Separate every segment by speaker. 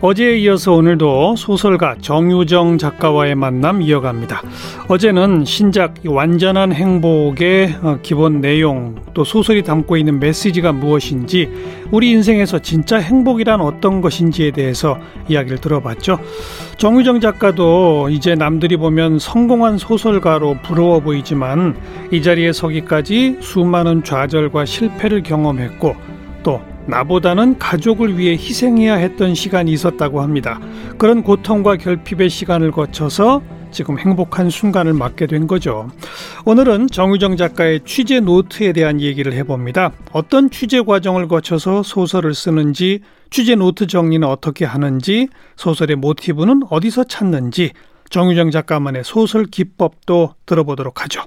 Speaker 1: 어제에 이어서 오늘도 소설가 정유정 작가와의 만남 이어갑니다. 어제는 신작 완전한 행복의 어, 기본 내용 또 소설이 담고 있는 메시지가 무엇인지 우리 인생에서 진짜 행복이란 어떤 것인지에 대해서 이야기를 들어봤죠. 정유정 작가도 이제 남들이 보면 성공한 소설가로 부러워 보이지만 이 자리에 서기까지 수많은 좌절과 실패를 경험했고 또 나보다는 가족을 위해 희생해야 했던 시간이 있었다고 합니다. 그런 고통과 결핍의 시간을 거쳐서 지금 행복한 순간을 맞게 된 거죠. 오늘은 정유정 작가의 취재 노트에 대한 얘기를 해봅니다. 어떤 취재 과정을 거쳐서 소설을 쓰는지, 취재 노트 정리는 어떻게 하는지, 소설의 모티브는 어디서 찾는지, 정유정 작가만의 소설 기법도 들어보도록 하죠.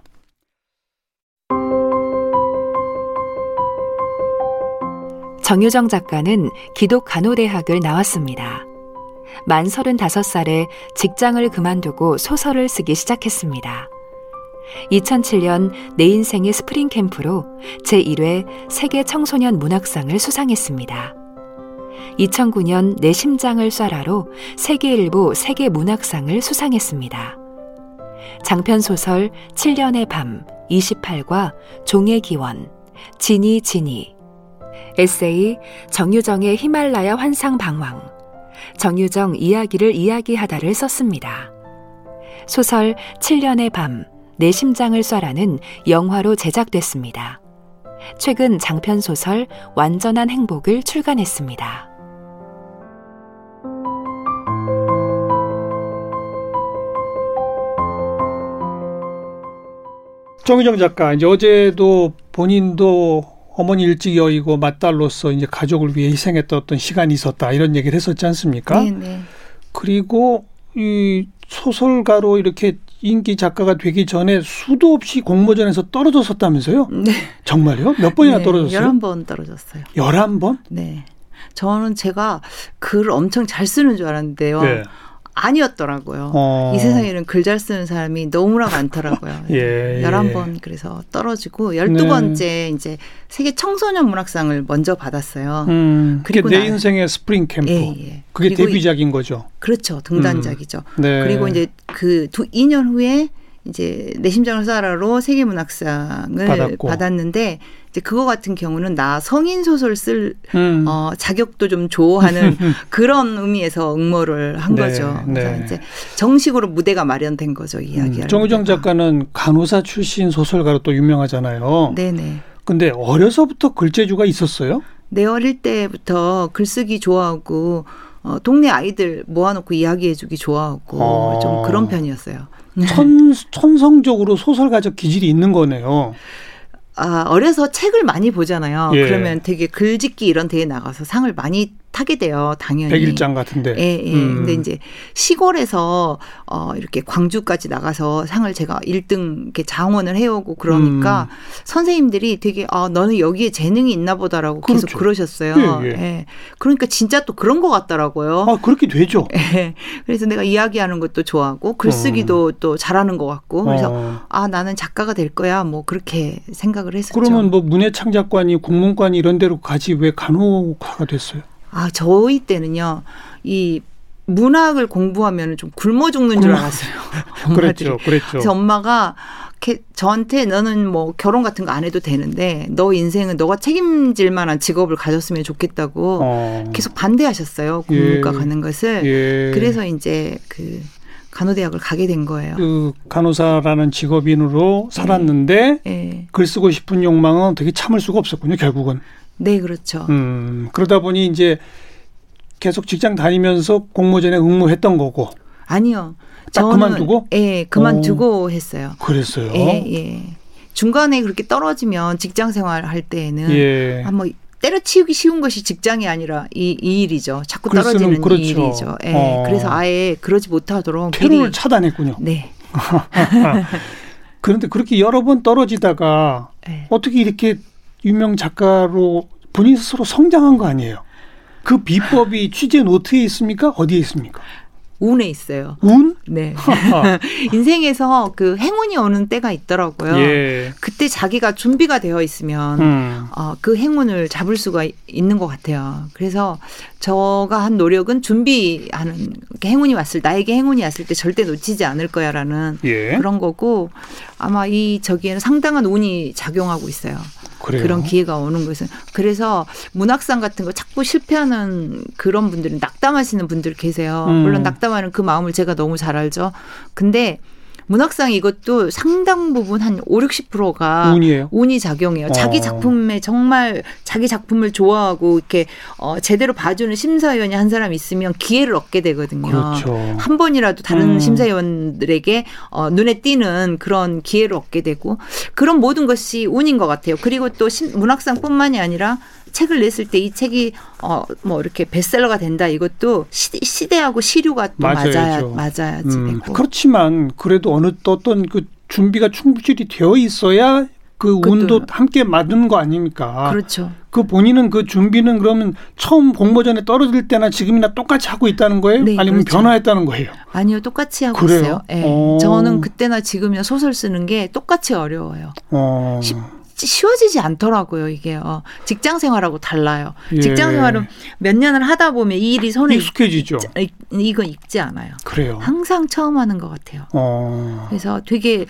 Speaker 2: 정유정 작가는 기독 간호대학을 나왔습니다. 만 35살에 직장을 그만두고 소설을 쓰기 시작했습니다. 2007년 내 인생의 스프링 캠프로 제1회 세계 청소년 문학상을 수상했습니다. 2009년 내 심장을 쏴라로 세계일보 세계 문학상을 수상했습니다. 장편 소설 7년의 밤 28과 종의 기원 진이 진이 에세이 정유정의 히말라야 환상 방황, 정유정 이야기를 이야기하다를 썼습니다. 소설 7년의 밤, 내 심장을 쏴라는 영화로 제작됐습니다. 최근 장편 소설 완전한 행복을 출간했습니다.
Speaker 1: 정유정 작가, 이제 어제도 본인도 어머니 일찍 여의고 맏딸로서 이제 가족을 위해 희생했던 어떤 시간이 있었다 이런 얘기를 했었지 않습니까?
Speaker 3: 네, 네.
Speaker 1: 그리고 이 소설가로 이렇게 인기 작가가 되기 전에 수도 없이 공모전에서 떨어졌었다면서요?
Speaker 3: 네.
Speaker 1: 정말요? 몇 번이나
Speaker 3: 네,
Speaker 1: 떨어졌어요?
Speaker 3: 11번 떨어졌어요.
Speaker 1: 11번?
Speaker 3: 네. 저는 제가 글을 엄청 잘 쓰는 줄 알았는데요.
Speaker 1: 네.
Speaker 3: 아니었더라고요.
Speaker 1: 어.
Speaker 3: 이 세상에는 글 잘 쓰는 사람이 너무나 많더라고요.
Speaker 1: 예, 예.
Speaker 3: 11번 그래서 떨어지고 12번째
Speaker 1: 네.
Speaker 3: 이제 세계 청소년 문학상을 먼저 받았어요.
Speaker 1: 음, 그게 내
Speaker 3: 나-
Speaker 1: 인생의 스프링 캠프.
Speaker 3: 예, 예.
Speaker 1: 그게 데뷔작인 거죠.
Speaker 3: 그렇죠. 등단작이죠.
Speaker 1: 네.
Speaker 3: 그리고 이제 그 두 2년 후에 이제 내 심장을 쏴라로 세계문학상을
Speaker 1: 받았고.
Speaker 3: 받았는데 이제 그거 같은 경우는 나 성인 소설 쓸
Speaker 1: 음.
Speaker 3: 어, 자격도 좀 조하는 그런 의미에서 응모를 한
Speaker 1: 네,
Speaker 3: 거죠. 그래서
Speaker 1: 네.
Speaker 3: 이제 정식으로 무대가 마련된 거죠. 이야기할
Speaker 1: 음, 정유정. 작가는 간호사 출신 소설가로 또 유명하잖아요.
Speaker 3: 네네.
Speaker 1: 근데 어려서부터 글재주가 있었어요?
Speaker 3: 내 어릴 때부터 글쓰기 좋아하고 어, 동네 아이들 모아놓고 이야기해주기 좋아하고
Speaker 1: 어.
Speaker 3: 좀 그런 편이었어요.
Speaker 1: 천, 천성적으로 소설가적 기질이 있는 거네요.
Speaker 3: 아, 어려서 책을 많이 보잖아요.
Speaker 1: 예.
Speaker 3: 그러면 되게 글짓기 이런 데에 나가서 상을 많이 타게 돼요. 당연히.
Speaker 1: 백일장 같은데.
Speaker 3: 예, 예.
Speaker 1: 음.
Speaker 3: 근데 이제 시골에서 어 이렇게 광주까지 나가서 상을 제가 1등 이렇게 장원을 해오고 그러니까
Speaker 1: 음.
Speaker 3: 선생님들이 되게 아 너는 여기에 재능이 있나 보다라고 계속
Speaker 1: 그렇죠.
Speaker 3: 그러셨어요.
Speaker 1: 예, 예.
Speaker 3: 그러니까 진짜 또 그런 것 같더라고요.
Speaker 1: 아, 그렇게 되죠.
Speaker 3: 예. 그래서 내가 이야기하는 것도 좋아하고 글쓰기도 또 잘하는 것 같고 그래서
Speaker 1: 어.
Speaker 3: 아 나는 작가가 될 거야 뭐 그렇게 생각을 했었죠.
Speaker 1: 그러면 뭐 문예창작관이 국문관이 이런 데로 가지 왜 간호사가 됐어요?
Speaker 3: 아 저희 때는요 이 문학을 공부하면 좀 굶어 죽는 줄 알았어요.
Speaker 1: 그랬죠,
Speaker 3: 엄마들이.
Speaker 1: 그랬죠.
Speaker 3: 그래서 엄마가 저한테 너는 뭐 결혼 같은 거 안 해도 되는데 너 인생은 너가 책임질 만한 직업을 가졌으면 좋겠다고
Speaker 1: 어.
Speaker 3: 계속 반대하셨어요. 국문과
Speaker 1: 예.
Speaker 3: 가는 것을.
Speaker 1: 예.
Speaker 3: 그래서 이제 그 간호대학을 가게 된 거예요.
Speaker 1: 그 간호사라는 직업인으로 살았는데
Speaker 3: 예.
Speaker 1: 글 쓰고 싶은 욕망은 되게 참을 수가 없었군요, 결국은.
Speaker 3: 네, 그렇죠.
Speaker 1: 음, 그러다 보니 이제 계속 직장 다니면서 공모전에 응모했던 거고.
Speaker 3: 아니요.
Speaker 1: 딱 그만두고?
Speaker 3: 예, 그만두고 했어요.
Speaker 1: 그랬어요.
Speaker 3: 예, 예. 중간에 그렇게 떨어지면 직장 생활 할 때에는
Speaker 1: 예.
Speaker 3: 아, 뭐 때려치우기 쉬운 것이 직장이 아니라 이, 이 일이죠. 자꾸 떨어지는
Speaker 1: 그렇죠.
Speaker 3: 이 일이죠. 예.
Speaker 1: 어.
Speaker 3: 그래서 아예 그러지 못하도록 미리
Speaker 1: 차단했군요.
Speaker 3: 네.
Speaker 1: 그런데 그렇게 여러 번 떨어지다가
Speaker 3: 네.
Speaker 1: 어떻게 이렇게 유명 작가로 본인 스스로 성장한 거 아니에요? 그 비법이 취재 노트에 있습니까? 어디에 있습니까?
Speaker 3: 운에 있어요.
Speaker 1: 운?
Speaker 3: 네. 인생에서 그 행운이 오는 때가 있더라고요.
Speaker 1: 예.
Speaker 3: 그때 자기가 준비가 되어 있으면
Speaker 1: 음.
Speaker 3: 어, 그 행운을 잡을 수가 있는 것 같아요. 그래서 저가 한 노력은 준비하는 행운이 왔을 나에게 행운이 왔을 때 절대 놓치지 않을 거야라는
Speaker 1: 예.
Speaker 3: 그런 거고 아마 이 저기에는 상당한 운이 작용하고 있어요.
Speaker 1: 그래요.
Speaker 3: 그런 기회가 오는 것은 그래서 문학상 같은 거 자꾸 실패하는 그런 분들은 낙담하시는 분들 계세요.
Speaker 1: 음.
Speaker 3: 물론 낙담하는 그 마음을 제가 너무 잘 알죠. 근데 문학상 이것도 상당 부분 한 5, 60%가
Speaker 1: 운이에요.
Speaker 3: 운이 작용해요.
Speaker 1: 어.
Speaker 3: 자기 작품에 정말 자기 작품을 좋아하고 이렇게 어 제대로 봐주는 심사위원이 한 사람 있으면 기회를 얻게 되거든요.
Speaker 1: 그렇죠.
Speaker 3: 한 번이라도 다른
Speaker 1: 음.
Speaker 3: 심사위원들에게 어, 눈에 띄는 그런 기회를 얻게 되고 그런 모든 것이 운인 것 같아요. 그리고 또 심- 문학상뿐만이 아니라 책을 냈을 때 이 책이 어 뭐 이렇게 베스트셀러가 된다 이것도 시, 시대하고 시류가 또 맞아야. 맞아야지
Speaker 1: 음,
Speaker 3: 되고
Speaker 1: 그렇지만 그래도 어느 또 어떤 그 준비가 충분히 되어 있어야 그 운도 함께 맞는 거 아닙니까?
Speaker 3: 그렇죠.
Speaker 1: 그 본인은 그 준비는 그러면 처음 공모전에 떨어질 때나 지금이나 똑같이 하고 있다는 거예요?
Speaker 3: 네,
Speaker 1: 아니면
Speaker 3: 그렇죠.
Speaker 1: 변화했다는 거예요?
Speaker 3: 아니요, 똑같이 하고
Speaker 1: 그래요?
Speaker 3: 있어요. 예.
Speaker 1: 어.
Speaker 3: 저는 그때나 지금이나 소설 쓰는 게 똑같이 어려워요.
Speaker 1: 어.
Speaker 3: 쉽- 쉬워지지 않더라고요, 이게. 어, 직장 생활하고 달라요.
Speaker 1: 예.
Speaker 3: 직장 생활은 몇 년을 하다 보면 이 일이 손에
Speaker 1: 익숙해지죠.
Speaker 3: 익, 이건 익지 않아요.
Speaker 1: 그래요.
Speaker 3: 항상 처음 하는 것 같아요.
Speaker 1: 어.
Speaker 3: 그래서 되게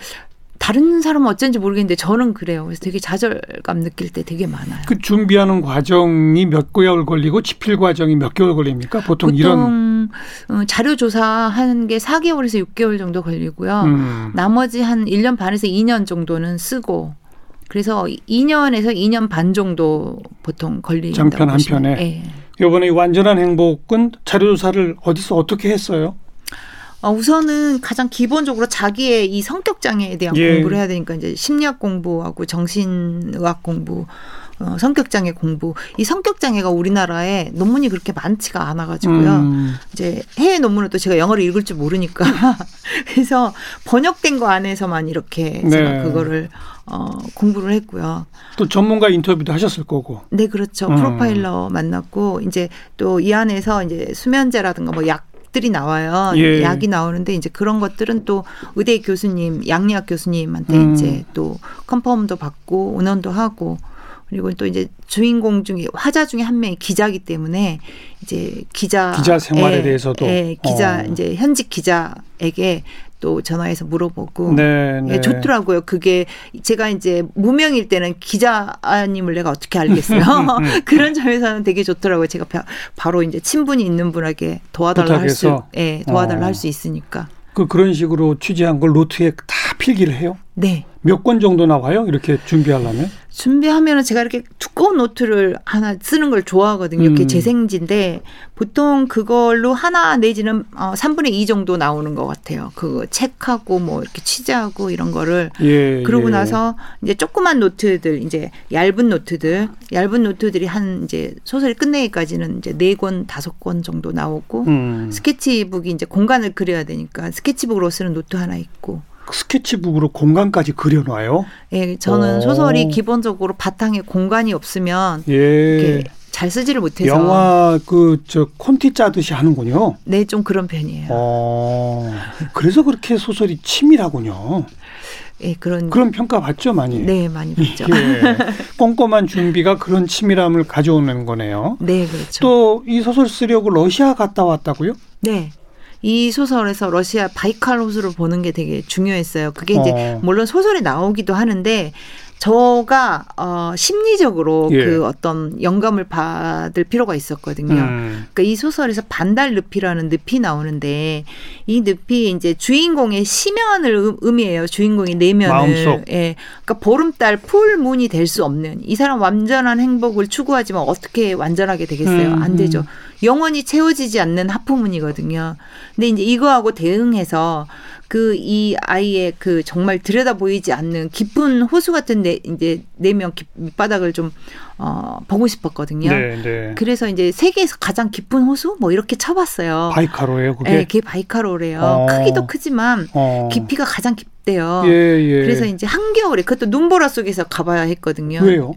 Speaker 3: 다른 사람은 어쩐지 모르겠는데 저는 그래요. 그래서 되게 좌절감 느낄 때 되게 많아요.
Speaker 1: 그 준비하는 과정이 몇 개월 걸리고 집필 과정이 몇 개월 걸립니까? 보통, 이런
Speaker 3: 보통 어, 자료 조사하는 게 4개월에서 6개월 정도 걸리고요.
Speaker 1: 음.
Speaker 3: 나머지 한 1년 반에서 2년 정도는 쓰고 그래서 2년에서 2년 반 정도 보통 걸린다고
Speaker 1: 장편 한 편에?
Speaker 3: 예.
Speaker 1: 이번에 이 완전한 행복은 자료 조사를 어디서 어떻게 했어요?
Speaker 3: 어, 우선은 가장 기본적으로 자기의 이 성격 장애에 대한
Speaker 1: 예.
Speaker 3: 공부를 해야 되니까 이제 심리학 공부하고 정신의학 공부, 어, 성격 장애 공부. 이 성격 장애가 우리나라에 논문이 그렇게 많지가 않아가지고요.
Speaker 1: 음.
Speaker 3: 이제 해외 논문은 또 제가 영어를 읽을 줄 모르니까 그래서 번역된 거 안에서만 이렇게 제가
Speaker 1: 네.
Speaker 3: 그거를 어, 공부를 했고요.
Speaker 1: 또 전문가 인터뷰도 하셨을 거고.
Speaker 3: 네, 그렇죠.
Speaker 1: 음.
Speaker 3: 프로파일러 만났고 이제 또 이 안에서 이제 수면제라든가 뭐 약 들이 나와요.
Speaker 1: 예.
Speaker 3: 약이 나오는데 이제 그런 것들은 또 의대 교수님, 양리학 교수님한테
Speaker 1: 음.
Speaker 3: 이제 또 컨펌도 받고 의논도 하고 그리고 또 이제 주인공 중에 화자 중에 한 명이 기자기 때문에 이제 기자
Speaker 1: 기자 생활에 대해서도.
Speaker 3: 예, 기자
Speaker 1: 어.
Speaker 3: 이제 현직 기자에게 또 전화해서 물어보고
Speaker 1: 네, 네.
Speaker 3: 예, 좋더라고요. 그게 제가 이제 무명일 때는 기자님을 내가 어떻게 알겠어요.
Speaker 1: 음,
Speaker 3: 그런 점에서는 되게 좋더라고요. 제가 바, 바로 이제 친분이 있는 분에게 도와달라 할 수,
Speaker 1: 부탁해서?
Speaker 3: 예, 도와달라
Speaker 1: 어.
Speaker 3: 할수 있으니까.
Speaker 1: 그 그런 식으로 취재한 걸 노트에 다 필기를 해요?
Speaker 3: 네.
Speaker 1: 몇 권 정도 나와요? 이렇게 준비하려면?
Speaker 3: 준비하면은 제가 이렇게 두꺼운 노트를 하나 쓰는 걸 좋아하거든요. 이렇게
Speaker 1: 음.
Speaker 3: 재생지인데 보통 그걸로 하나 내지는 어 3분의 2 정도 나오는 것 같아요. 그 책하고 뭐 이렇게 취재하고 이런 거를
Speaker 1: 예.
Speaker 3: 그러고
Speaker 1: 예.
Speaker 3: 나서 이제 조그만 노트들 이제 얇은 노트들 얇은 노트들이 한 이제 소설이 끝내기까지는 이제 네권 다섯 권 정도 나오고
Speaker 1: 음.
Speaker 3: 스케치북이 이제 공간을 그려야 되니까 스케치북으로 쓰는 노트 하나 있고
Speaker 1: 스케치북으로 공간까지 그려놔요?
Speaker 3: 예 저는
Speaker 1: 오.
Speaker 3: 소설이 기본적으로 바탕에 공간이 없으면
Speaker 1: 예.
Speaker 3: 잘 쓰지를 못해서
Speaker 1: 영화 그 저 콘티 짜듯이 하는군요.
Speaker 3: 네 좀 그런 편이에요.
Speaker 1: 어. 그래서 그렇게 소설이 치밀하군요.
Speaker 3: 예 그런
Speaker 1: 그런 평가 받죠, 많이.
Speaker 3: 네 많이 봤죠.
Speaker 1: 예. 꼼꼼한 준비가 그런 치밀함을 가져오는 거네요.
Speaker 3: 네 그렇죠.
Speaker 1: 또 이 소설 쓰려고 러시아 갔다 왔다고요?
Speaker 3: 네. 이 소설에서 러시아 바이칼 호수를 보는 게 되게 중요했어요. 그게 이제
Speaker 1: 어.
Speaker 3: 물론 소설에 나오기도 하는데 저가 어 심리적으로
Speaker 1: 예.
Speaker 3: 그 어떤 영감을 받을 필요가 있었거든요.
Speaker 1: 음.
Speaker 3: 그러니까 이 소설에서 반달 늪이라는 늪이 나오는데 이 늪이 이제 주인공의 심연을 음- 의미해요. 주인공의 내면을.
Speaker 1: 마음속.
Speaker 3: 예. 그러니까 보름달 풀문이 될 수 없는 이 사람 완전한 행복을 추구하지만 어떻게 완전하게 되겠어요?
Speaker 1: 음,
Speaker 3: 안 되죠. 영원히 채워지지 않는 하프문이거든요. 근데 이제 이거하고 대응해서 그 이 아이의 그 정말 들여다 보이지 않는 깊은 호수 같은 내 이제 내면 깊- 밑바닥을 좀 어, 보고 싶었거든요.
Speaker 1: 네, 네.
Speaker 3: 그래서 이제 세계에서 가장 깊은 호수 뭐 이렇게 쳐봤어요.
Speaker 1: 바이카로예요, 그게.
Speaker 3: 네, 그게 바이카로래요.
Speaker 1: 어.
Speaker 3: 크기도 크지만
Speaker 1: 어.
Speaker 3: 깊이가 가장 깊, 덥대요.
Speaker 1: 예, 예.
Speaker 3: 그래서 이제 한겨울에 그것도 눈보라 속에서 가봐야 했거든요.
Speaker 1: 왜요?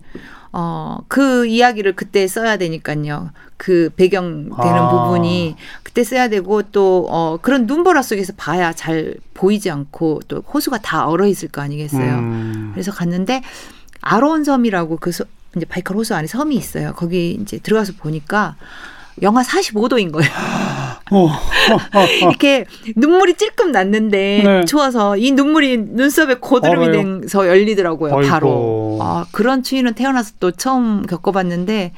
Speaker 3: 어, 그 이야기를 그때 써야 되니까요. 그 배경 되는
Speaker 1: 아.
Speaker 3: 부분이 그때 써야 되고 또, 어, 그런 눈보라 속에서 봐야 잘 보이지 않고 또 호수가 다 얼어 있을 거 아니겠어요.
Speaker 1: 음.
Speaker 3: 그래서 갔는데 아로온 섬이라고 그 서- 이제 바이칼 호수 안에 섬이 있어요. 거기 이제 들어가서 보니까 영하 45도인 거예요.
Speaker 1: 어,
Speaker 3: 이렇게 눈물이 찔끔 났는데
Speaker 1: 네.
Speaker 3: 추워서 이 눈물이 눈썹에 고드름이. 돼서 열리더라고요.
Speaker 1: 아이고.
Speaker 3: 바로. 아, 그런 추위는 태어나서 또 처음 겪어봤는데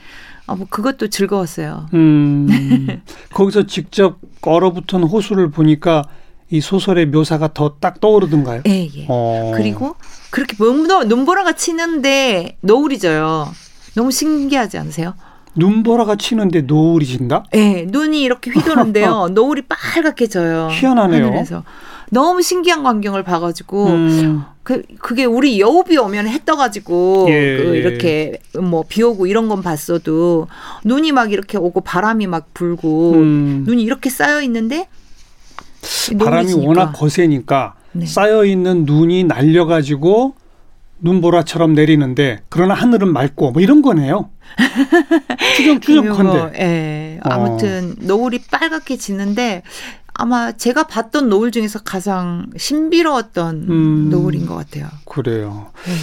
Speaker 3: 아, 뭐 그것도 즐거웠어요.
Speaker 1: 음, 거기서 직접 얼어붙은 호수를 보니까 이 소설의 묘사가 더 딱 떠오르던가요?
Speaker 3: 예, 예.
Speaker 1: 어.
Speaker 3: 그리고 그렇게 눈보- 눈보라가 치는데 노을이 져요. 너무 신기하지 않으세요?
Speaker 1: 눈보라가 치는데 노을이 진다?
Speaker 3: 예, 눈이 이렇게 휘도는데요. 노을이 빨갛게 져요.
Speaker 1: 희한하네요.
Speaker 3: 하늘에서. 너무 신기한 광경을 봐가지고
Speaker 1: 음,
Speaker 3: 그 그게 우리 여우비 오면 해 떠가지고
Speaker 1: 예,
Speaker 3: 그
Speaker 1: 예.
Speaker 3: 이렇게 뭐 비 오고 이런 건 봤어도 눈이 막 이렇게 오고 바람이 막 불고
Speaker 1: 음.
Speaker 3: 눈이 이렇게 쌓여 있는데
Speaker 1: 바람이 워낙. 거세니까
Speaker 3: 네.
Speaker 1: 쌓여 있는 눈이 날려가지고 눈보라처럼 내리는데 그러나 하늘은 맑고 뭐 이런 거네요. 추정 추정컨대.
Speaker 3: 예.
Speaker 1: 어.
Speaker 3: 아무튼 노을이 빨갛게 지는데 아마 제가 봤던 노을 중에서 가장 신비로웠던
Speaker 1: 음.
Speaker 3: 노을인 것 같아요.
Speaker 1: 그래요.
Speaker 3: 네.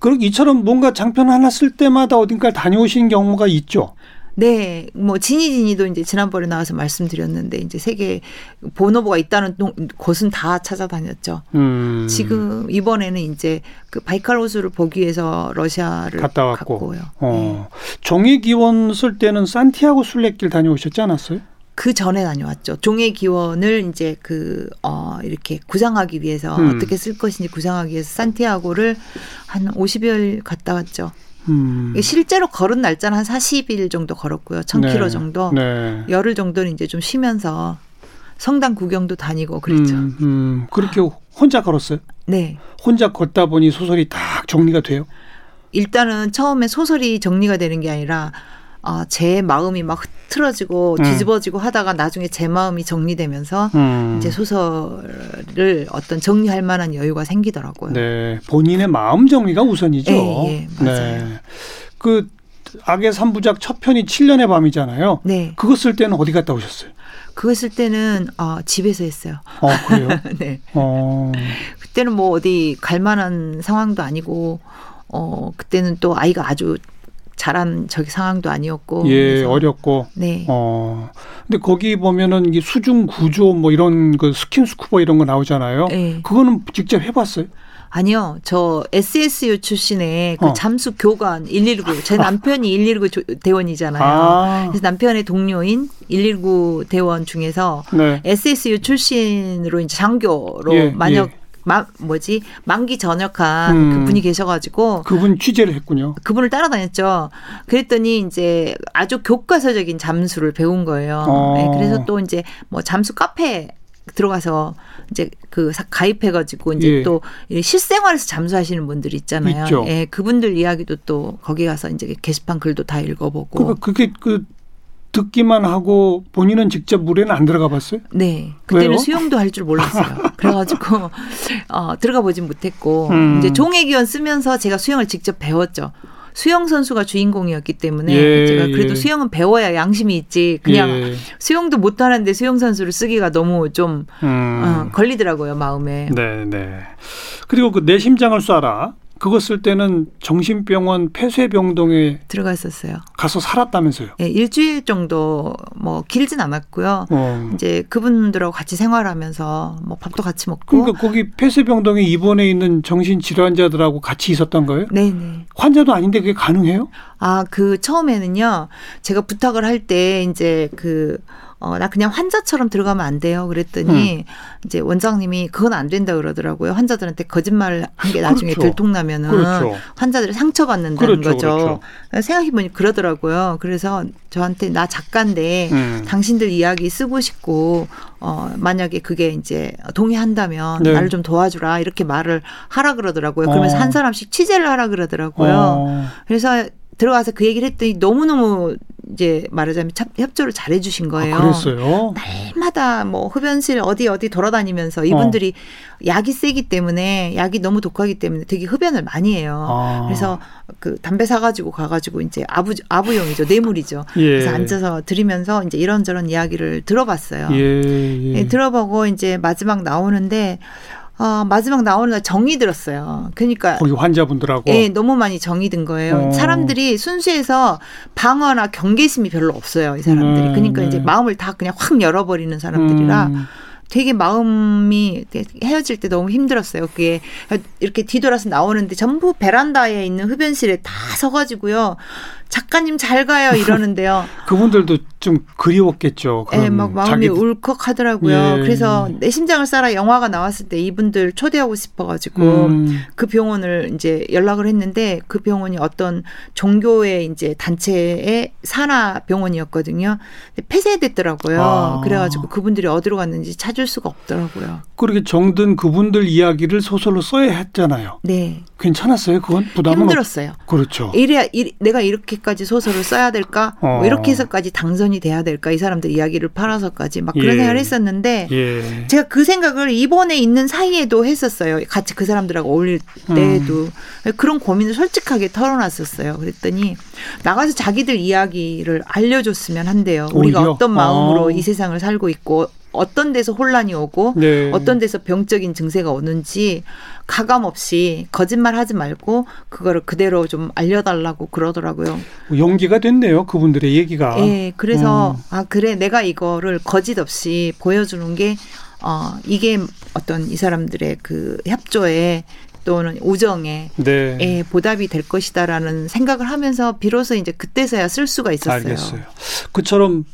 Speaker 1: 그리고 이처럼 뭔가 장편 하나 쓸 때마다 어딘가 다녀오신 경우가 있죠.
Speaker 3: 네, 뭐 지니지니도 이제 지난번에 나와서 말씀드렸는데 이제 세계 본어부가 있다는 동- 곳은 다 찾아다녔죠.
Speaker 1: 음.
Speaker 3: 지금 이번에는 이제 그 바이칼 호수를 보기 위해서 러시아를
Speaker 1: 갔다 왔고.
Speaker 3: 갔고요. 네.
Speaker 1: 어. 종이 기원 쓸 때는 산티아고 순례길 다녀오셨지 않았어요?
Speaker 3: 그 전에 다녀왔죠. 종의 기원을 이제 그, 어, 이렇게 구상하기 위해서
Speaker 1: 음.
Speaker 3: 어떻게 쓸 것인지 구상하기 위해서 산티아고를 한 50일 갔다 왔죠.
Speaker 1: 음.
Speaker 3: 실제로 걸은 날짜는 한 40일 정도 걸었고요. 1000km
Speaker 1: 네.
Speaker 3: 정도.
Speaker 1: 네.
Speaker 3: 열흘 정도는 이제 좀 쉬면서 성당 구경도 다니고 그랬죠.
Speaker 1: 음, 음. 그렇게 혼자 걸었어요?
Speaker 3: 네.
Speaker 1: 혼자 걷다 보니 소설이 딱 정리가 돼요?
Speaker 3: 일단은 처음에 소설이 정리가 되는 게 아니라 아, 제 마음이 막 흐트러지고
Speaker 1: 음.
Speaker 3: 뒤집어지고 하다가 나중에 제 마음이 정리되면서
Speaker 1: 음.
Speaker 3: 이제 소설을 어떤 정리할 만한 여유가 생기더라고요.
Speaker 1: 네, 본인의 마음 정리가 우선이죠.
Speaker 3: 예, 예, 맞아요.
Speaker 1: 네. 그 악의 삼부작 첫 편이 7년의 밤이잖아요.
Speaker 3: 네.
Speaker 1: 그거 쓸 때는 어디 갔다 오셨어요?
Speaker 3: 그거 쓸 때는 어, 집에서 했어요.
Speaker 1: 어, 그래요?
Speaker 3: 네.
Speaker 1: 어,
Speaker 3: 그때는 뭐 어디 갈 만한 상황도 아니고 어, 그때는 또 아이가 아주 잘한 저기 상황도 아니었고.
Speaker 1: 예,
Speaker 3: 그래서
Speaker 1: 어렵고.
Speaker 3: 네.
Speaker 1: 어. 근데 거기 보면은 이 수중 구조 뭐 이런 그 스킨 스쿠버 이런 거 나오잖아요.
Speaker 3: 네.
Speaker 1: 그거는 직접 해봤어요?
Speaker 3: 아니요, 저 SSU 출신의 그
Speaker 1: 어.
Speaker 3: 잠수 교관 119. 제 남편이 119 조- 대원이잖아요.
Speaker 1: 아,
Speaker 3: 그래서 남편의 동료인 119 대원 중에서
Speaker 1: 네.
Speaker 3: SSU 출신으로 이제 장교로
Speaker 1: 예,
Speaker 3: 만약
Speaker 1: 예.
Speaker 3: 마, 뭐지 만기 전역한
Speaker 1: 음.
Speaker 3: 그분이 계셔가지고
Speaker 1: 그분 취재를 했군요.
Speaker 3: 그분을 따라다녔죠. 그랬더니 이제 아주 교과서적인 잠수를 배운 거예요.
Speaker 1: 어.
Speaker 3: 네, 그래서 또 이제 뭐 잠수 카페 들어가서 이제 그 사- 가입해가지고 이제
Speaker 1: 예.
Speaker 3: 또이 실생활에서 잠수하시는 분들 있잖아요.
Speaker 1: 있죠.
Speaker 3: 예, 그분들 이야기도 또 거기 가서 이제 게시판 글도 다 읽어보고.
Speaker 1: 그러니까 그게 그 듣기만 하고 본인은 직접 물에는 안 들어가 봤어요?
Speaker 3: 네. 그때는
Speaker 1: 왜요?
Speaker 3: 수영도 할 줄 몰랐어요. 그래가지고, 어, 들어가 보진 못했고,
Speaker 1: 음.
Speaker 3: 이제 종의 기원 쓰면서 제가 수영을 직접 배웠죠. 수영 선수가 주인공이었기 때문에
Speaker 1: 예,
Speaker 3: 제가 그래도
Speaker 1: 예.
Speaker 3: 수영은 배워야 양심이 있지. 그냥
Speaker 1: 예.
Speaker 3: 수영도 못하는데 수영 선수를 쓰기가 너무 좀
Speaker 1: 음.
Speaker 3: 어, 걸리더라고요 마음에.
Speaker 1: 네, 네. 그리고 그 내 심장을 쏴라. 그거 쓸 때는 정신병원 폐쇄병동에
Speaker 3: 들어갔었어요.
Speaker 1: 가서 살았다면서요.
Speaker 3: 예, 일주일 정도 뭐 길진 않았고요.
Speaker 1: 어.
Speaker 3: 이제 그분들하고 같이 생활하면서 뭐 밥도 같이 먹고.
Speaker 1: 그러니까 거기 폐쇄병동에 입원해 있는 정신 질환자들하고 같이 있었던 거예요?
Speaker 3: 네 네.
Speaker 1: 환자도 아닌데 그게 가능해요?
Speaker 3: 아, 그 처음에는요. 제가 부탁을 할 때 이제 그 어, 나 그냥 환자처럼 들어가면 안 돼요. 그랬더니
Speaker 1: 음.
Speaker 3: 이제 원장님이 그건 안 된다 그러더라고요. 환자들한테 거짓말 한 게 나중에
Speaker 1: 그렇죠.
Speaker 3: 들통나면은
Speaker 1: 그렇죠.
Speaker 3: 환자들이 상처받는다는
Speaker 1: 그렇죠,
Speaker 3: 거죠.
Speaker 1: 그렇죠.
Speaker 3: 생각해보니 그러더라고요. 그래서 저한테 나 작가인데
Speaker 1: 음.
Speaker 3: 당신들 이야기 쓰고 싶고 어 만약에 그게 이제 동의한다면
Speaker 1: 네.
Speaker 3: 나를 좀 도와주라 이렇게 말을 하라 그러더라고요. 그러면서
Speaker 1: 어.
Speaker 3: 한 사람씩 취재를 하라 그러더라고요.
Speaker 1: 어.
Speaker 3: 그래서 들어가서 그 얘기를 했더니 너무너무 이제 말하자면 협조를 잘 해 주신 거예요.
Speaker 1: 아, 그랬어요.
Speaker 3: 날마다 뭐 흡연실 어디 어디 돌아다니면서 이분들이 어. 약이 세기 때문에 약이 너무 독하기 때문에 되게 흡연을 많이 해요. 아. 그래서 그 담배 사가지고 가가지고 이제 아부 아부용이죠 뇌물이죠. 예. 그래서 앉아서 들으면서 이제 이런저런 이야기를 들어봤어요. 예, 예. 예 들어보고 이제 마지막 나오는데 어, 마지막 나오는 날 정이 들었어요. 그러니까
Speaker 1: 거기 환자분들하고
Speaker 3: 예, 너무 많이 정이 든 거예요. 어. 사람들이 순수해서 방어나 경계심이 별로 없어요. 이 사람들이. 음, 그러니까 네. 이제 마음을 다 그냥 확 열어버리는 사람들이라 음. 되게 마음이 헤어질 때 너무 힘들었어요. 그게 이렇게 뒤돌아서 나오는데 전부 베란다에 있는 흡연실에 다 서가지고요. 작가님 잘 가요 이러는데요.
Speaker 1: 그분들도 좀 그리웠겠죠.
Speaker 3: 예, 네, 막 마음이 자기... 울컥하더라고요. 예. 그래서 내 심장을 쏴라 영화가 나왔을 때 이분들 초대하고 싶어가지고 음. 그 병원을 이제 연락을 했는데 그 병원이 어떤 종교의 이제 단체의 산하 병원이었거든요. 폐쇄됐더라고요. 아. 그래가지고 그분들이 어디로 갔는지 찾을 수가 없더라고요.
Speaker 1: 그렇게 정든 그분들 이야기를 소설로 써야 했잖아요.
Speaker 3: 네.
Speaker 1: 괜찮았어요. 그건 부담은
Speaker 3: 힘들었어요.
Speaker 1: 없... 그렇죠.
Speaker 3: 이래, 이래 내가 이렇게 이렇게까지 소설을 써야 될까? 뭐 어. 뭐 이렇게 해서까지 당선이 돼야 될까? 이 사람들 이야기를 팔아서까지 막 그런 예. 생각을 했었는데 예. 제가 그 생각을 이번에 있는 사이에도 했었어요. 같이 그 사람들하고 어울릴 때에도 음. 그런 고민을 솔직하게 털어놨었어요. 그랬더니 나가서 자기들 이야기를 알려줬으면 한대요. 우리가 오히려? 어떤 마음으로 어. 이 세상을 살고 있고 어떤 데서 혼란이 오고 네. 어떤 데서 병적인 증세가 오는지 가감 없이 거짓말 하지 말고 그거를 그대로 좀 알려달라고 그러더라고요.
Speaker 1: 용기가 됐네요. 그분들의 얘기가.
Speaker 3: 네. 그래서 음. 아 그래 내가 이거를 거짓 없이 보여주는 게 어, 이게 어떤 이 사람들의 그 협조에 또는 우정에 네. 예, 보답이 될 것이다라는 생각을 하면서 비로소 이제 그때서야 쓸 수가 있었어요.
Speaker 1: 알겠어요. 그처럼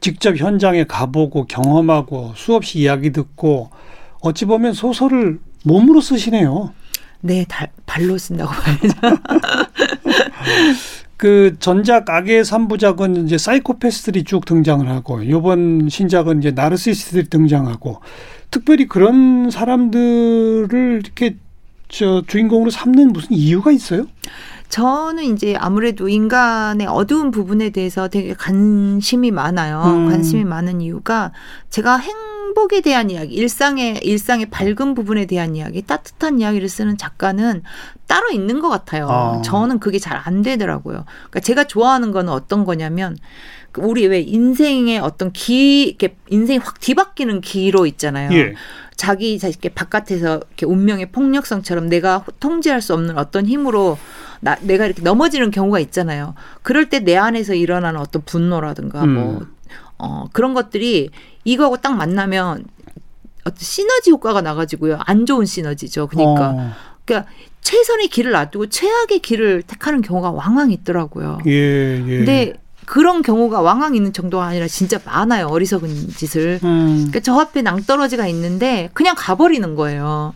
Speaker 1: 직접 현장에 가보고 경험하고 수없이 이야기 듣고 어찌 보면 소설을 몸으로 쓰시네요.
Speaker 3: 네, 달, 발로 쓴다고 봐야죠.
Speaker 1: 그 전작 악의 삼부작은 이제 사이코패스들이 쭉 등장을 하고 요번 신작은 이제 나르시스트들이 등장하고 특별히 그런 사람들을 이렇게 저 주인공으로 삼는 무슨 이유가 있어요?
Speaker 3: 저는 이제 아무래도 인간의 어두운 부분에 대해서 되게 관심이 많아요. 음. 관심이 많은 이유가 제가 행복에 대한 이야기, 일상의 일상의 밝은 부분에 대한 이야기, 따뜻한 이야기를 쓰는 작가는 따로 있는 것 같아요. 어. 저는 그게 잘 안 되더라고요. 그러니까 제가 좋아하는 거는 어떤 거냐면 우리 왜 인생의 어떤 기, 이렇게 인생이 확 뒤바뀌는 기로 있잖아요. 예. 자기 이렇게 바깥에서 이렇게 운명의 폭력성처럼 내가 통제할 수 없는 어떤 힘으로 나, 내가 이렇게 넘어지는 경우가 있잖아요. 그럴 때 내 안에서 일어나는 어떤 분노라든가 음. 뭐, 어, 그런 것들이 이거하고 딱 만나면 어떤 시너지 효과가 나가지고요. 안 좋은 시너지죠. 그러니까. 어. 그러니까 최선의 길을 놔두고 최악의 길을 택하는 경우가 왕왕 있더라고요. 예, 예. 근데 그런 경우가 왕왕 있는 정도가 아니라 진짜 많아요. 어리석은 짓을. 음. 그러니까 저 앞에 낭떠러지가 있는데 그냥 가버리는 거예요.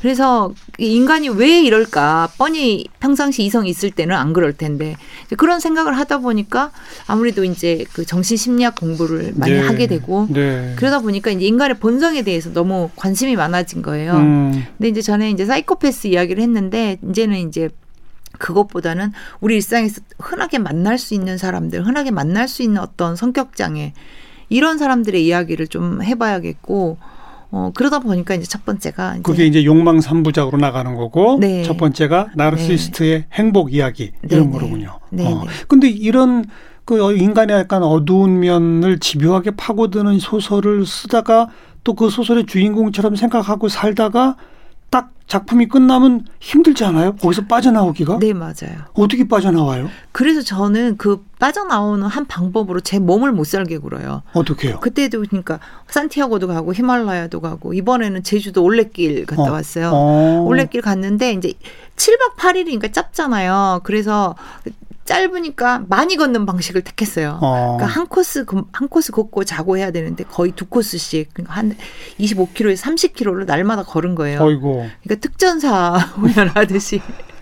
Speaker 3: 그래서 인간이 왜 이럴까? 뻔히 평상시 이성이 있을 때는 안 그럴 텐데 그런 생각을 하다 보니까 아무래도 이제 그 정신 심리학 공부를 많이 네. 하게 되고 네. 그러다 보니까 이제 인간의 본성에 대해서 너무 관심이 많아진 거예요. 음. 근데 이제 전에 이제 사이코패스 이야기를 했는데 이제는 이제 그것보다는 우리 일상에서 흔하게 만날 수 있는 사람들, 흔하게 만날 수 있는 어떤 성격 장애 이런 사람들의 이야기를 좀 해봐야겠고 어, 그러다 보니까 이제 첫 번째가
Speaker 1: 이제 그게 이제 욕망 삼부작으로 나가는 거고 네. 첫 번째가 나르시스트의 네. 행복 이야기 이런 네. 거로군요. 네. 어. 근데 이런 그 인간의 약간 어두운 면을 집요하게 파고드는 소설을 쓰다가 또 그 소설의 주인공처럼 생각하고 살다가 딱 작품이 끝나면 힘들지 않아요? 거기서 빠져나오기가?
Speaker 3: 네, 맞아요.
Speaker 1: 어떻게 빠져나와요?
Speaker 3: 그래서 저는 그 빠져나오는 한 방법으로 제 몸을 못 살게 굴어요.
Speaker 1: 어떻게 요?
Speaker 3: 그때도 그러니까 산티아고도 가고 히말라야도 가고 이번에는 제주도 올레길 갔다 어. 왔어요. 어. 올레길 갔는데 이제 7박 8일이니까 짧잖아요. 그래서 짧으니까 많이 걷는 방식을 택했어요. 어. 그러니까 한 코스 한 코스 걷고 자고 해야 되는데 거의 두 코스씩 그러니까 한 25km에서 30km를 날마다 걸은 거예요. 어이고. 그러니까 특전사 훈련하듯이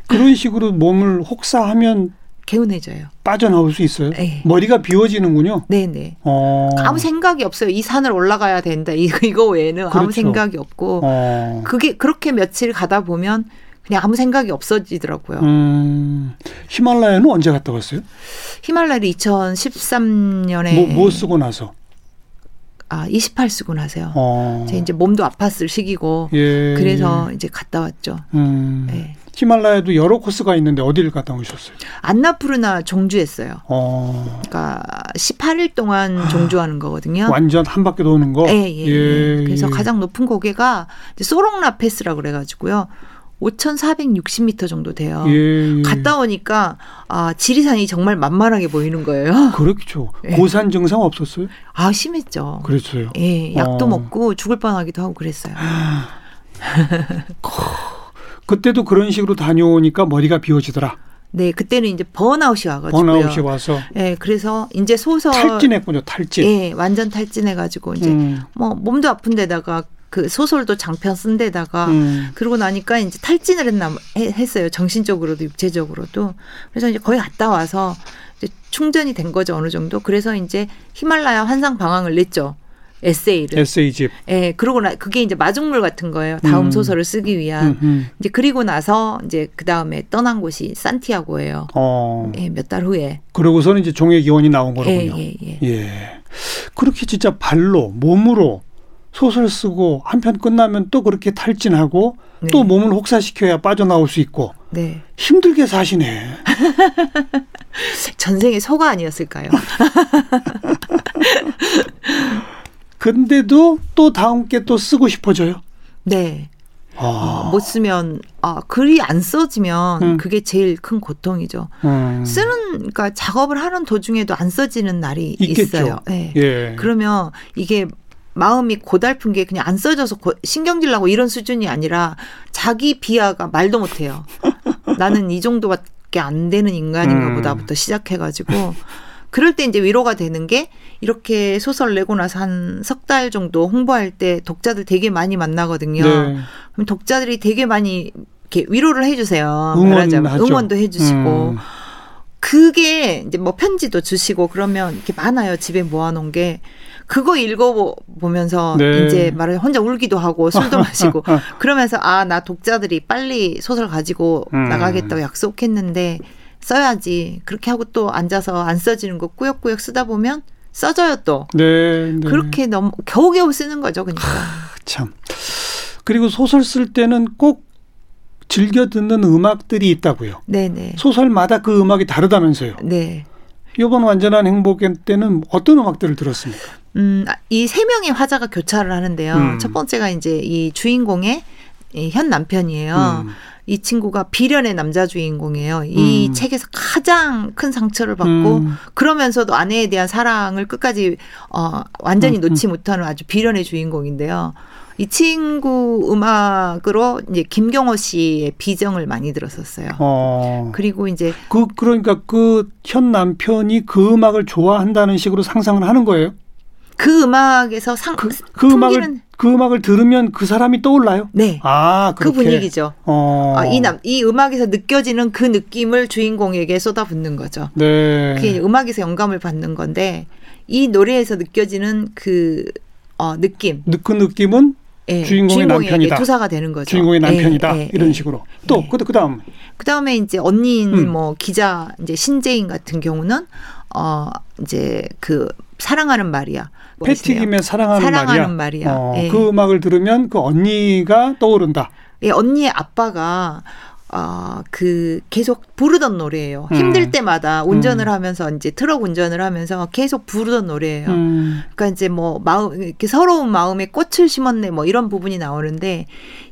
Speaker 1: 그런 식으로 몸을 혹사하면
Speaker 3: 개운해져요.
Speaker 1: 빠져나올 수 있어요. 네. 머리가 비워지는군요.
Speaker 3: 네네. 어. 아무 생각이 없어요. 이 산을 올라가야 된다. 이거, 이거 외에는 그렇죠. 아무 생각이 없고 어. 그게 그렇게 며칠 가다 보면 그냥 아무 생각이 없어지더라고요.
Speaker 1: 음, 히말라야는 언제 갔다 왔어요?
Speaker 3: 히말라야를 2013년에
Speaker 1: 뭐, 뭐 쓰고 나서?
Speaker 3: 아, 28 쓰고 나세요.
Speaker 1: 어.
Speaker 3: 제 이제 몸도 아팠을 시기고
Speaker 1: 예.
Speaker 3: 그래서 이제 갔다 왔죠.
Speaker 1: 음.
Speaker 3: 네.
Speaker 1: 히말라야도 여러 코스가 있는데 어디를 갔다 오셨어요?
Speaker 3: 안나푸르나 종주했어요.
Speaker 1: 어.
Speaker 3: 그러니까 18일 동안 종주하는 거거든요.
Speaker 1: 완전 한 바퀴 도는 거?
Speaker 3: 예, 예, 예. 그래서
Speaker 1: 예.
Speaker 3: 가장 높은 고개가 소롱나 패스라고 그래가지고요. 5,460m 정도 돼요.
Speaker 1: 예.
Speaker 3: 갔다 오니까 아 지리산이 정말 만만하게 보이는 거예요.
Speaker 1: 그렇죠.
Speaker 3: 예.
Speaker 1: 고산 증상 없었어요?
Speaker 3: 아 심했죠.
Speaker 1: 그랬어요.
Speaker 3: 예, 약도
Speaker 1: 어.
Speaker 3: 먹고 죽을 뻔하기도 하고 그랬어요.
Speaker 1: 그때도 그런 식으로 다녀오니까 머리가 비워지더라.
Speaker 3: 네, 그때는 이제 번아웃이 와가지고요.
Speaker 1: 번아웃이 와서
Speaker 3: 예, 그래서 이제 소설
Speaker 1: 탈진했군요. 탈진.
Speaker 3: 예, 완전 탈진해가지고 이제
Speaker 1: 음.
Speaker 3: 뭐 몸도 아픈데다가 그 소설도 장편 쓴 데다가
Speaker 1: 음.
Speaker 3: 그러고 나니까 이제 탈진을 했나 해- 했어요. 정신적으로도 육체적으로도. 그래서 이제 거의 갔다 와서 이제 충전이 된 거죠 어느 정도. 그래서 이제 히말라야 환상 방황을 냈죠. 에세이를.
Speaker 1: 에세이집.
Speaker 3: 예, 그러고 나 그게 이제 마중물 같은 거예요. 다음
Speaker 1: 음.
Speaker 3: 소설을 쓰기 위한.
Speaker 1: 음, 음.
Speaker 3: 이제 그리고 나서 이제 그 다음에 떠난 곳이 산티아고예요.
Speaker 1: 어.
Speaker 3: 예, 몇 달 후에.
Speaker 1: 그러고서는 이제 종의 기원이 나온 거로군요.
Speaker 3: 예, 예, 예.
Speaker 1: 예. 그렇게 진짜 발로 몸으로 소설 쓰고 한 편 끝나면 또 그렇게 탈진하고
Speaker 3: 네.
Speaker 1: 또 몸을 혹사시켜야 빠져나올 수 있고
Speaker 3: 네.
Speaker 1: 힘들게 사시네.
Speaker 3: 전생의 소가 아니었을까요?
Speaker 1: 근데도 또 다음 게 또 쓰고 싶어져요.
Speaker 3: 네.
Speaker 1: 아.
Speaker 3: 어, 못 쓰면 아 글이 안 써지면
Speaker 1: 음.
Speaker 3: 그게 제일 큰 고통이죠.
Speaker 1: 음.
Speaker 3: 쓰는 그러니까 작업을 하는 도중에도 안 써지는 날이
Speaker 1: 있겠죠.
Speaker 3: 있어요. 네.
Speaker 1: 예.
Speaker 3: 그러면 이게 마음이 고달픈 게 그냥 안 써져서 고- 신경질 나고 이런 수준이 아니라 자기 비하가 말도 못해요. 나는 이 정도밖에 안 되는 인간인가
Speaker 1: 음.
Speaker 3: 보다부터 시작해가지고 그럴 때 이제 위로가 되는 게 이렇게 소설 내고 나서 한 석 달 정도 홍보할 때 독자들 되게 많이 만나거든요.
Speaker 1: 네.
Speaker 3: 그럼 독자들이 되게 많이 이렇게 위로를 해주세요.
Speaker 1: 응원하죠.
Speaker 3: 말하자면 응원도 해주시고
Speaker 1: 음.
Speaker 3: 그게 이제 뭐 편지도 주시고 그러면 이렇게 많아요. 집에 모아놓은 게 그거 읽어보면서
Speaker 1: 네.
Speaker 3: 이제 말을 혼자 울기도 하고 술도 마시고 그러면서 아 나 독자들이 빨리 소설 가지고
Speaker 1: 음.
Speaker 3: 나가겠다고 약속했는데 써야지 그렇게 하고 또 앉아서 안 써지는 거 꾸역꾸역 쓰다 보면 써져요 또
Speaker 1: 네, 네.
Speaker 3: 그렇게 너무 겨우겨우 쓰는 거죠 그러니까
Speaker 1: 참. 그리고 소설 쓸 때는 꼭 즐겨 듣는 음악들이 있다고요.
Speaker 3: 네네
Speaker 1: 소설마다 그 음악이 다르다면서요.
Speaker 3: 네.
Speaker 1: 이번 완전한 행복 때는 어떤 음악들을 들었습니까?
Speaker 3: 음, 이 세 명의 화자가 교차를 하는데요.
Speaker 1: 음.
Speaker 3: 첫 번째가 이제 이 주인공의 이현 남편이에요.
Speaker 1: 음.
Speaker 3: 이 친구가 비련의 남자 주인공이에요. 이
Speaker 1: 음.
Speaker 3: 책에서 가장 큰 상처를 받고
Speaker 1: 음.
Speaker 3: 그러면서도 아내에 대한 사랑을 끝까지 어 완전히
Speaker 1: 음,
Speaker 3: 놓지 못하는 아주 비련의 주인공인데요. 이 친구 음악으로 이제 김경호 씨의 비정을 많이 들었었어요.
Speaker 1: 어.
Speaker 3: 그리고 이제
Speaker 1: 그 그러니까 그 현 남편이 그 음악을 좋아한다는 식으로 상상을 하는 거예요.
Speaker 3: 그 음악에서 상
Speaker 1: 그, 그 음악을 그 음악을 들으면 그 사람이 떠올라요.
Speaker 3: 네.
Speaker 1: 아,
Speaker 3: 그
Speaker 1: 그렇게.
Speaker 3: 분위기죠.
Speaker 1: 어.
Speaker 3: 아, 이 남, 이 음악에서 느껴지는 그 느낌을 주인공에게 쏟아붓는 거죠.
Speaker 1: 네.
Speaker 3: 그게 음악에서 영감을 받는 건데, 이 노래에서 느껴지는 그, 어, 느낌.
Speaker 1: 그 느낌은
Speaker 3: 예,
Speaker 1: 주인공의 남편이다.
Speaker 3: 투사가 되는 거죠.
Speaker 1: 주인공의 남편이다.
Speaker 3: 예, 예,
Speaker 1: 이런
Speaker 3: 예.
Speaker 1: 식으로. 또
Speaker 3: 예.
Speaker 1: 그 그다음
Speaker 3: 그 다음에 이제 언니인
Speaker 1: 음.
Speaker 3: 뭐 기자, 이제 신재인 같은 경우는, 어, 이제 그, 사랑하는 말이야. 뭐.
Speaker 1: 패티김의 사랑하는,
Speaker 3: 사랑하는
Speaker 1: 말이야.
Speaker 3: 말이야.
Speaker 1: 어,
Speaker 3: 예.
Speaker 1: 그 음악을 들으면 그 언니가 떠오른다.
Speaker 3: 예, 언니의 아빠가 어, 그 계속 부르던 노래예요.
Speaker 1: 음.
Speaker 3: 힘들 때마다 운전을 하면서 이제 트럭 운전을 하면서 계속 부르던 노래예요.
Speaker 1: 음.
Speaker 3: 그러니까 이제 뭐 마음 이렇게 서러운 마음에 꽃을 심었네 뭐 이런 부분이 나오는데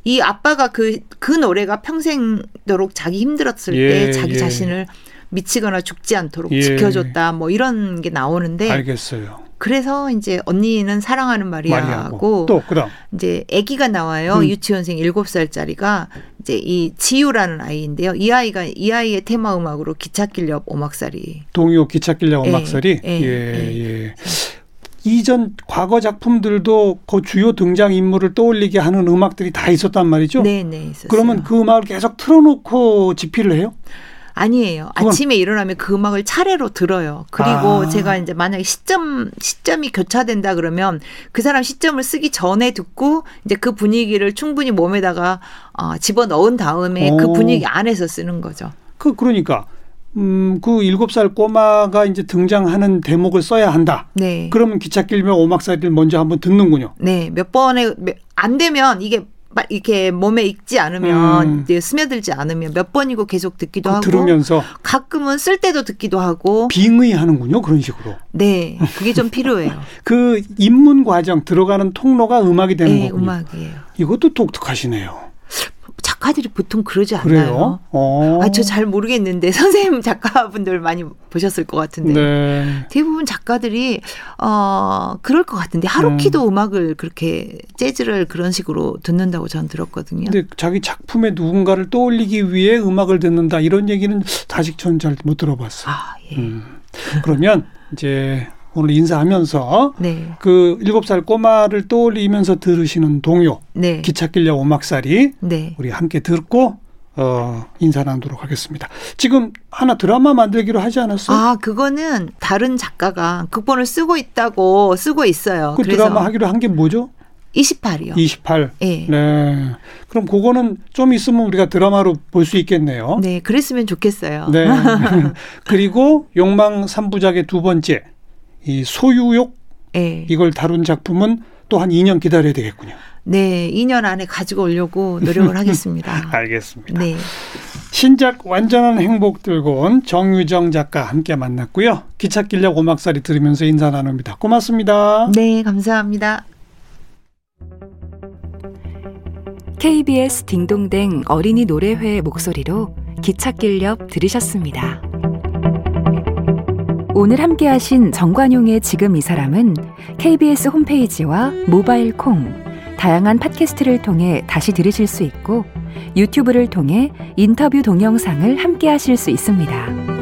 Speaker 3: 이 아빠가 그그 노래가 평생도록 자기 힘들었을
Speaker 1: 예,
Speaker 3: 때 자기
Speaker 1: 예.
Speaker 3: 자신을 미치거나 죽지 않도록
Speaker 1: 예.
Speaker 3: 지켜줬다 뭐 이런 게 나오는데
Speaker 1: 알겠어요.
Speaker 3: 그래서 이제 언니는 사랑하는 마리아하고
Speaker 1: 또 그다음
Speaker 3: 이제 아기가 나와요.
Speaker 1: 음.
Speaker 3: 유치원생 일곱 살짜리가 이제 이 지유라는 아이인데요. 이 아이가 이 아이의 테마 음악으로 기찻길 옆 오막살이.
Speaker 1: 동요 기찻길역
Speaker 3: 예,
Speaker 1: 음악설이
Speaker 3: 예,
Speaker 1: 예, 예. 이전 과거 작품들도 그 주요 등장 인물을 떠올리게 하는 음악들이 다 있었단 말이죠.
Speaker 3: 네, 네, 있었어요.
Speaker 1: 그러면 그 음악을 계속 틀어놓고 집필을 해요?
Speaker 3: 아니에요.
Speaker 1: 그건-
Speaker 3: 아침에 일어나면 그 음악을 차례로 들어요. 그리고
Speaker 1: 아.
Speaker 3: 제가 이제 만약에 시점 시점이 교차된다 그러면 그 사람 시점을 쓰기 전에 듣고 이제 그 분위기를 충분히 몸에다가 어, 집어 넣은 다음에 그
Speaker 1: 오.
Speaker 3: 분위기 안에서 쓰는 거죠.
Speaker 1: 그 그러니까 음, 그 일곱 살 꼬마가 이제 등장하는 대목을 써야 한다.
Speaker 3: 네.
Speaker 1: 그러면 기찻길며 오막살이를 먼저 한번 듣는군요.
Speaker 3: 네, 몇 번에 몇- 안 되면 이게 막 이렇게 몸에 익지 않으면
Speaker 1: 음.
Speaker 3: 이제 스며들지 않으면 몇 번이고 계속 듣기도
Speaker 1: 그거
Speaker 3: 하고
Speaker 1: 들으면서
Speaker 3: 가끔은 쓸 때도 듣기도 하고
Speaker 1: 빙의하는군요. 그런 식으로.
Speaker 3: 네, 그게 좀 필요해요.
Speaker 1: 그 입문 과정 들어가는 통로가 음악이 되는
Speaker 3: 네,
Speaker 1: 거군요.
Speaker 3: 음악이에요.
Speaker 1: 이것도 독특하시네요.
Speaker 3: 작가들이 보통 그러지 않나요?
Speaker 1: 그래요? 어.
Speaker 3: 아, 저 잘 모르겠는데 선생님 작가분들 많이 보셨을 것 같은데
Speaker 1: 네.
Speaker 3: 대부분 작가들이 어 그럴 것 같은데 하루키도 음. 악을 그렇게 재즈를 그런 식으로 듣는다고 전 들었거든요.
Speaker 1: 근데 자기 작품에 누군가를 떠올리기 위해 음악을 듣는다 이런 얘기는 아직 전잘 못 들어봤어요.
Speaker 3: 아 예.
Speaker 1: 음. 그러면 이제 오늘 인사하면서
Speaker 3: 네,
Speaker 1: 그 일곱 살 꼬마를 떠올리면서 들으시는 동요
Speaker 3: 네,
Speaker 1: 기찻길려 오막살이
Speaker 3: 네.
Speaker 1: 우리 함께 듣고 어, 인사 나누도록 하겠습니다. 지금 하나 드라마 만들기로 하지 않았어요?
Speaker 3: 아 그거는 다른 작가가 극본을 쓰고 있다고 쓰고 있어요.
Speaker 1: 그 드라마 하기로 한 게 뭐죠?
Speaker 3: 28이요.
Speaker 1: 28.
Speaker 3: 예.
Speaker 1: 네. 그럼 그거는 좀 있으면 우리가 드라마로 볼 수 있겠네요.
Speaker 3: 네, 그랬으면 좋겠어요.
Speaker 1: 네. 그리고 욕망 3부작의 두 번째 이 소유욕
Speaker 3: 예.
Speaker 1: 이걸 다룬 작품은 또 한 2년 기다려야 되겠군요.
Speaker 3: 네, 2년 안에 가지고 오려고 노력을 하겠습니다.
Speaker 1: 알겠습니다.
Speaker 3: 네.
Speaker 1: 신작 완전한 행복 들고 온 정유정 작가 함께 만났고요. 기찻길역 오막살이 들으면서 인사 나눕니다. 고맙습니다.
Speaker 3: 네, 감사합니다.
Speaker 2: KBS 딩동댕 어린이 노래회 목소리로 기찻길 옆 들으셨습니다. 오늘 함께 하신 정관용의 지금 이 사람은 KBS 홈페이지와 모바일 콩, 다양한 팟캐스트를 통해 다시 들으실 수 있고 유튜브를 통해 인터뷰 동영상을 함께 하실 수 있습니다.